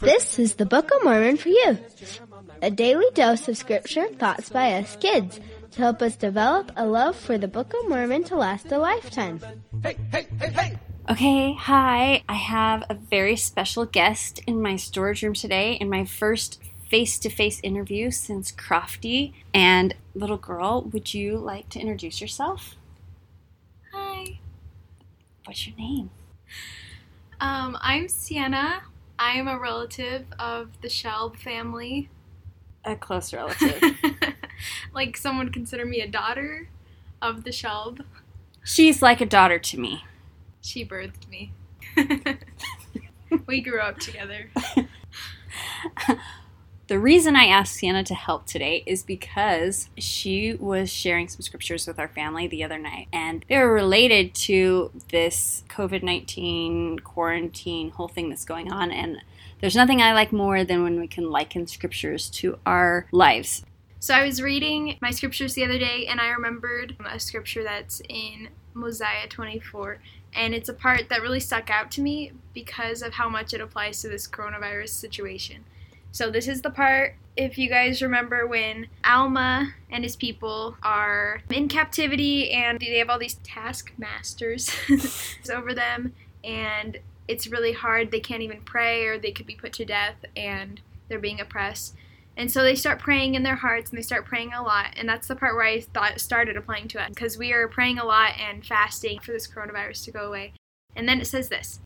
This is the Book of Mormon for you, a daily dose of scripture and thoughts by us kids to help us develop a love for the Book of Mormon to last a lifetime. Okay, hi. I have a very special guest in my storage room today in my first face to face interview since Crofty. And little girl, would you like to introduce yourself? Hi. What's your name? Um, I'm Sienna. I am a relative of the Shelb family. A close relative. like someone would consider me a daughter of the Shelb. She's like a daughter to me. She birthed me. we grew up together. The reason I asked Sienna to help today is because she was sharing some scriptures with our family the other night, and they were related to this COVID 19 quarantine whole thing that's going on. And there's nothing I like more than when we can liken scriptures to our lives. So I was reading my scriptures the other day, and I remembered a scripture that's in Mosiah 24. And it's a part that really stuck out to me because of how much it applies to this coronavirus situation. So this is the part if you guys remember when Alma and his people are in captivity and they have all these taskmasters over them and it's really hard. They can't even pray or they could be put to death and they're being oppressed. And so they start praying in their hearts and they start praying a lot and that's the part where i thought started applying to us because we are praying a lot and fasting for this coronavirus to go away. And then it says this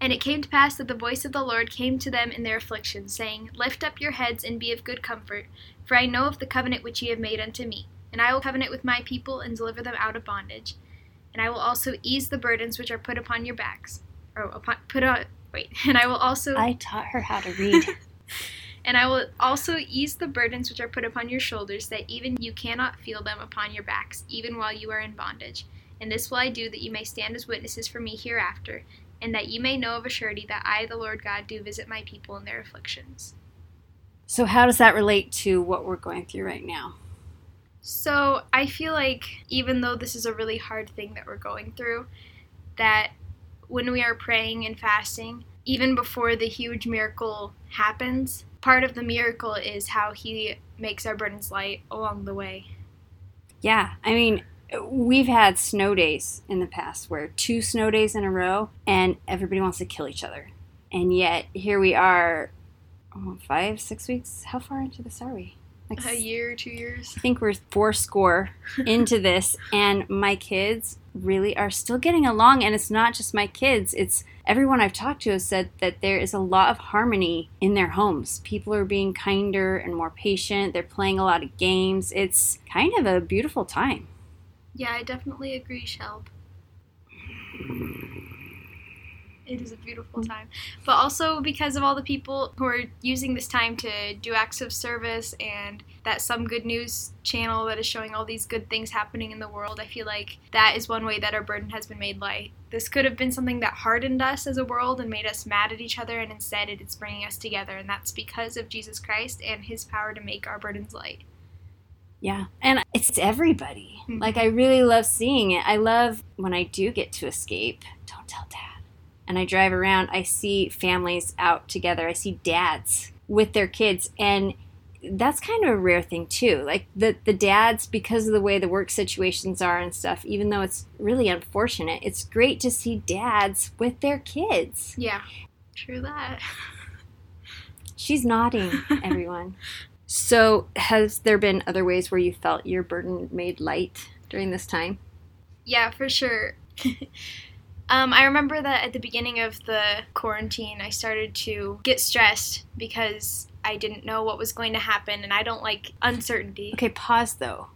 and it came to pass that the voice of the Lord came to them in their affliction, saying, Lift up your heads and be of good comfort, for I know of the covenant which ye have made unto me. And I will covenant with my people and deliver them out of bondage. And I will also ease the burdens which are put upon your backs. Or upon, put on, wait. And I will also. I taught her how to read. and I will also ease the burdens which are put upon your shoulders, that even you cannot feel them upon your backs, even while you are in bondage. And this will I do that you may stand as witnesses for me hereafter, and that you may know of a surety that I, the Lord God, do visit my people in their afflictions. So, how does that relate to what we're going through right now? So, I feel like even though this is a really hard thing that we're going through, that when we are praying and fasting, even before the huge miracle happens, part of the miracle is how He makes our burdens light along the way. Yeah, I mean, we've had snow days in the past where two snow days in a row and everybody wants to kill each other. And yet here we are oh, five, six weeks. How far into this are we? Like a year, two years. I think we're four score into this, and my kids really are still getting along. And it's not just my kids; it's everyone I've talked to has said that there is a lot of harmony in their homes. People are being kinder and more patient. They're playing a lot of games. It's kind of a beautiful time. Yeah, I definitely agree, Shelb. It is a beautiful time. But also because of all the people who are using this time to do acts of service and that some good news channel that is showing all these good things happening in the world, I feel like that is one way that our burden has been made light. This could have been something that hardened us as a world and made us mad at each other, and instead it is bringing us together, and that's because of Jesus Christ and his power to make our burdens light. Yeah. And it's everybody. Mm-hmm. Like, I really love seeing it. I love when I do get to escape. Don't tell dad. And I drive around, I see families out together. I see dads with their kids. And that's kind of a rare thing, too. Like, the, the dads, because of the way the work situations are and stuff, even though it's really unfortunate, it's great to see dads with their kids. Yeah. True that. She's nodding, everyone. So, has there been other ways where you felt your burden made light during this time? Yeah, for sure. um, I remember that at the beginning of the quarantine, I started to get stressed because I didn't know what was going to happen, and I don't like uncertainty. Okay, pause though.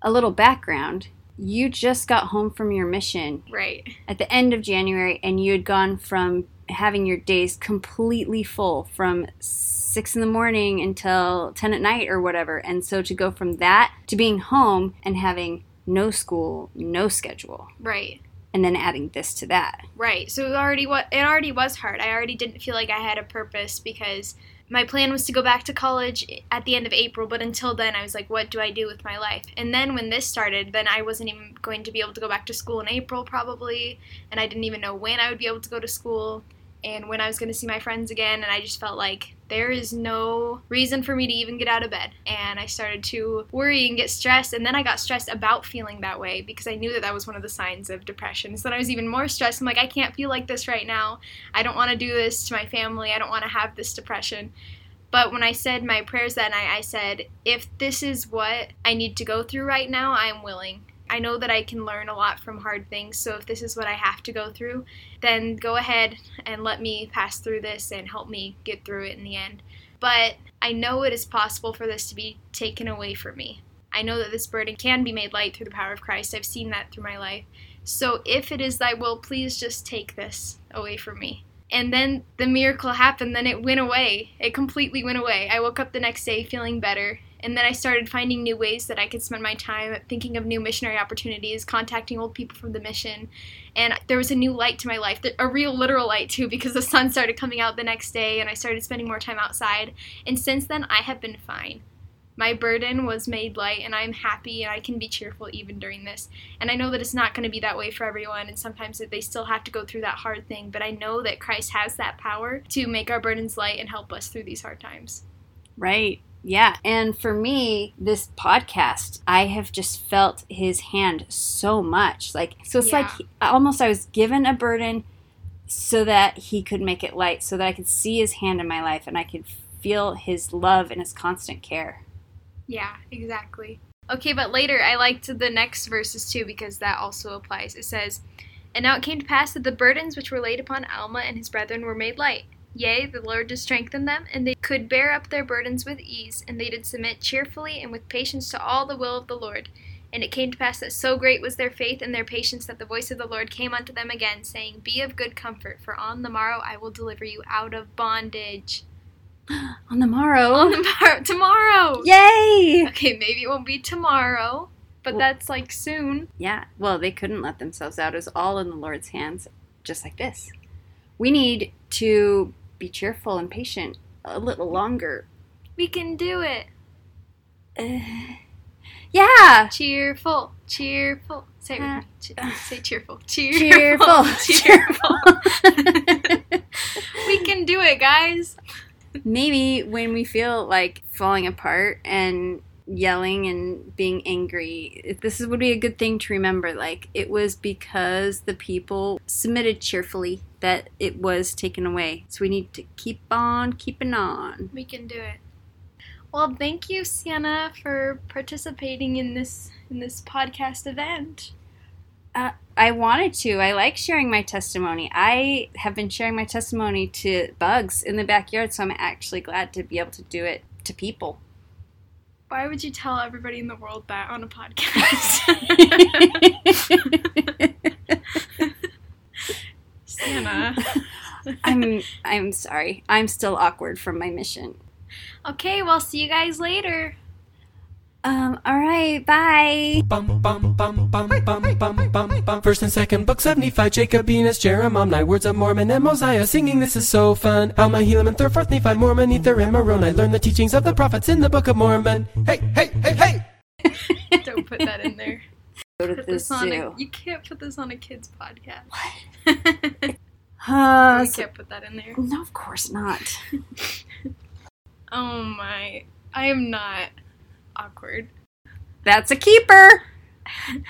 A little background. You just got home from your mission. Right. At the end of January, and you had gone from having your days completely full from six in the morning until 10 at night or whatever. And so to go from that to being home and having no school, no schedule. Right. And then adding this to that. Right. So it already what it already was hard. I already didn't feel like I had a purpose because my plan was to go back to college at the end of April, but until then I was like, what do I do with my life? And then when this started, then I wasn't even going to be able to go back to school in April probably, and I didn't even know when I would be able to go to school and when I was going to see my friends again, and I just felt like there is no reason for me to even get out of bed. And I started to worry and get stressed, and then I got stressed about feeling that way because I knew that that was one of the signs of depression. So then I was even more stressed. I'm like, I can't feel like this right now. I don't want to do this to my family. I don't want to have this depression. But when I said my prayers that night, I said, if this is what I need to go through right now, I'm willing. I know that I can learn a lot from hard things, so if this is what I have to go through, then go ahead and let me pass through this and help me get through it in the end. But I know it is possible for this to be taken away from me. I know that this burden can be made light through the power of Christ. I've seen that through my life. So if it is thy will, please just take this away from me. And then the miracle happened, then it went away. It completely went away. I woke up the next day feeling better and then I started finding new ways that I could spend my time thinking of new missionary opportunities, contacting old people from the mission. And there was a new light to my life, a real literal light too, because the sun started coming out the next day and I started spending more time outside. And since then, I have been fine. My burden was made light, and I'm happy, and I can be cheerful even during this. And I know that it's not going to be that way for everyone, and sometimes they still have to go through that hard thing. But I know that Christ has that power to make our burdens light and help us through these hard times. Right. Yeah. And for me, this podcast, I have just felt his hand so much. Like, so it's Yeah. like he- almost I was given a burden so that he could make it light, so that I could see his hand in my life and I could feel his love and his constant care. Yeah, exactly. Okay, but later I liked the next verses too because that also applies. It says, And now it came to pass that the burdens which were laid upon Alma and his brethren were made light. Yea, the Lord did strengthen them, and they could bear up their burdens with ease, and they did submit cheerfully and with patience to all the will of the Lord. And it came to pass that so great was their faith and their patience that the voice of the Lord came unto them again, saying, Be of good comfort, for on the morrow I will deliver you out of bondage. On the morrow. On the morrow, tomorrow! Yay! Okay, maybe it won't be tomorrow, but Well- that's like soon. Yeah, well, they couldn't let themselves out. It was all in the Lord's hands, just like this. We need to be cheerful and patient a little longer. We can do it. Uh, yeah! Cheerful, cheerful. Say it with. Che- say cheerful. Cheerful. Cheerful. we can do it, guys. Maybe when we feel like falling apart and yelling and being angry, this would be a good thing to remember. Like, it was because the people submitted cheerfully that it was taken away. So we need to keep on keeping on. We can do it. Well, thank you, Sienna, for participating in this in this podcast event. Uh, I wanted to. I like sharing my testimony. I have been sharing my testimony to bugs in the backyard, so I'm actually glad to be able to do it to people. Why would you tell everybody in the world that on a podcast? Sienna. I'm I'm sorry. I'm still awkward from my mission. Okay, well, see you guys later. Um, all right, bye. Bum, bum, bum, bum, bum, bum, bum, bum. First and second books of Nephi, Jacob, Enos, Jarom, Omni, Words of Mormon, and Mosiah. Singing, this is so fun. Alma, Helaman, and third, fourth, Nephi, Mormon, Ether, and Moroni. Learn the teachings of the prophets in the Book of Mormon. Hey, hey, hey, hey! Don't put that in there. Go to Put the this on a, you can't put this on a kid's podcast. What? Uh, you can't put that in there. no, of course not. Oh my. I am not awkward. That's a keeper.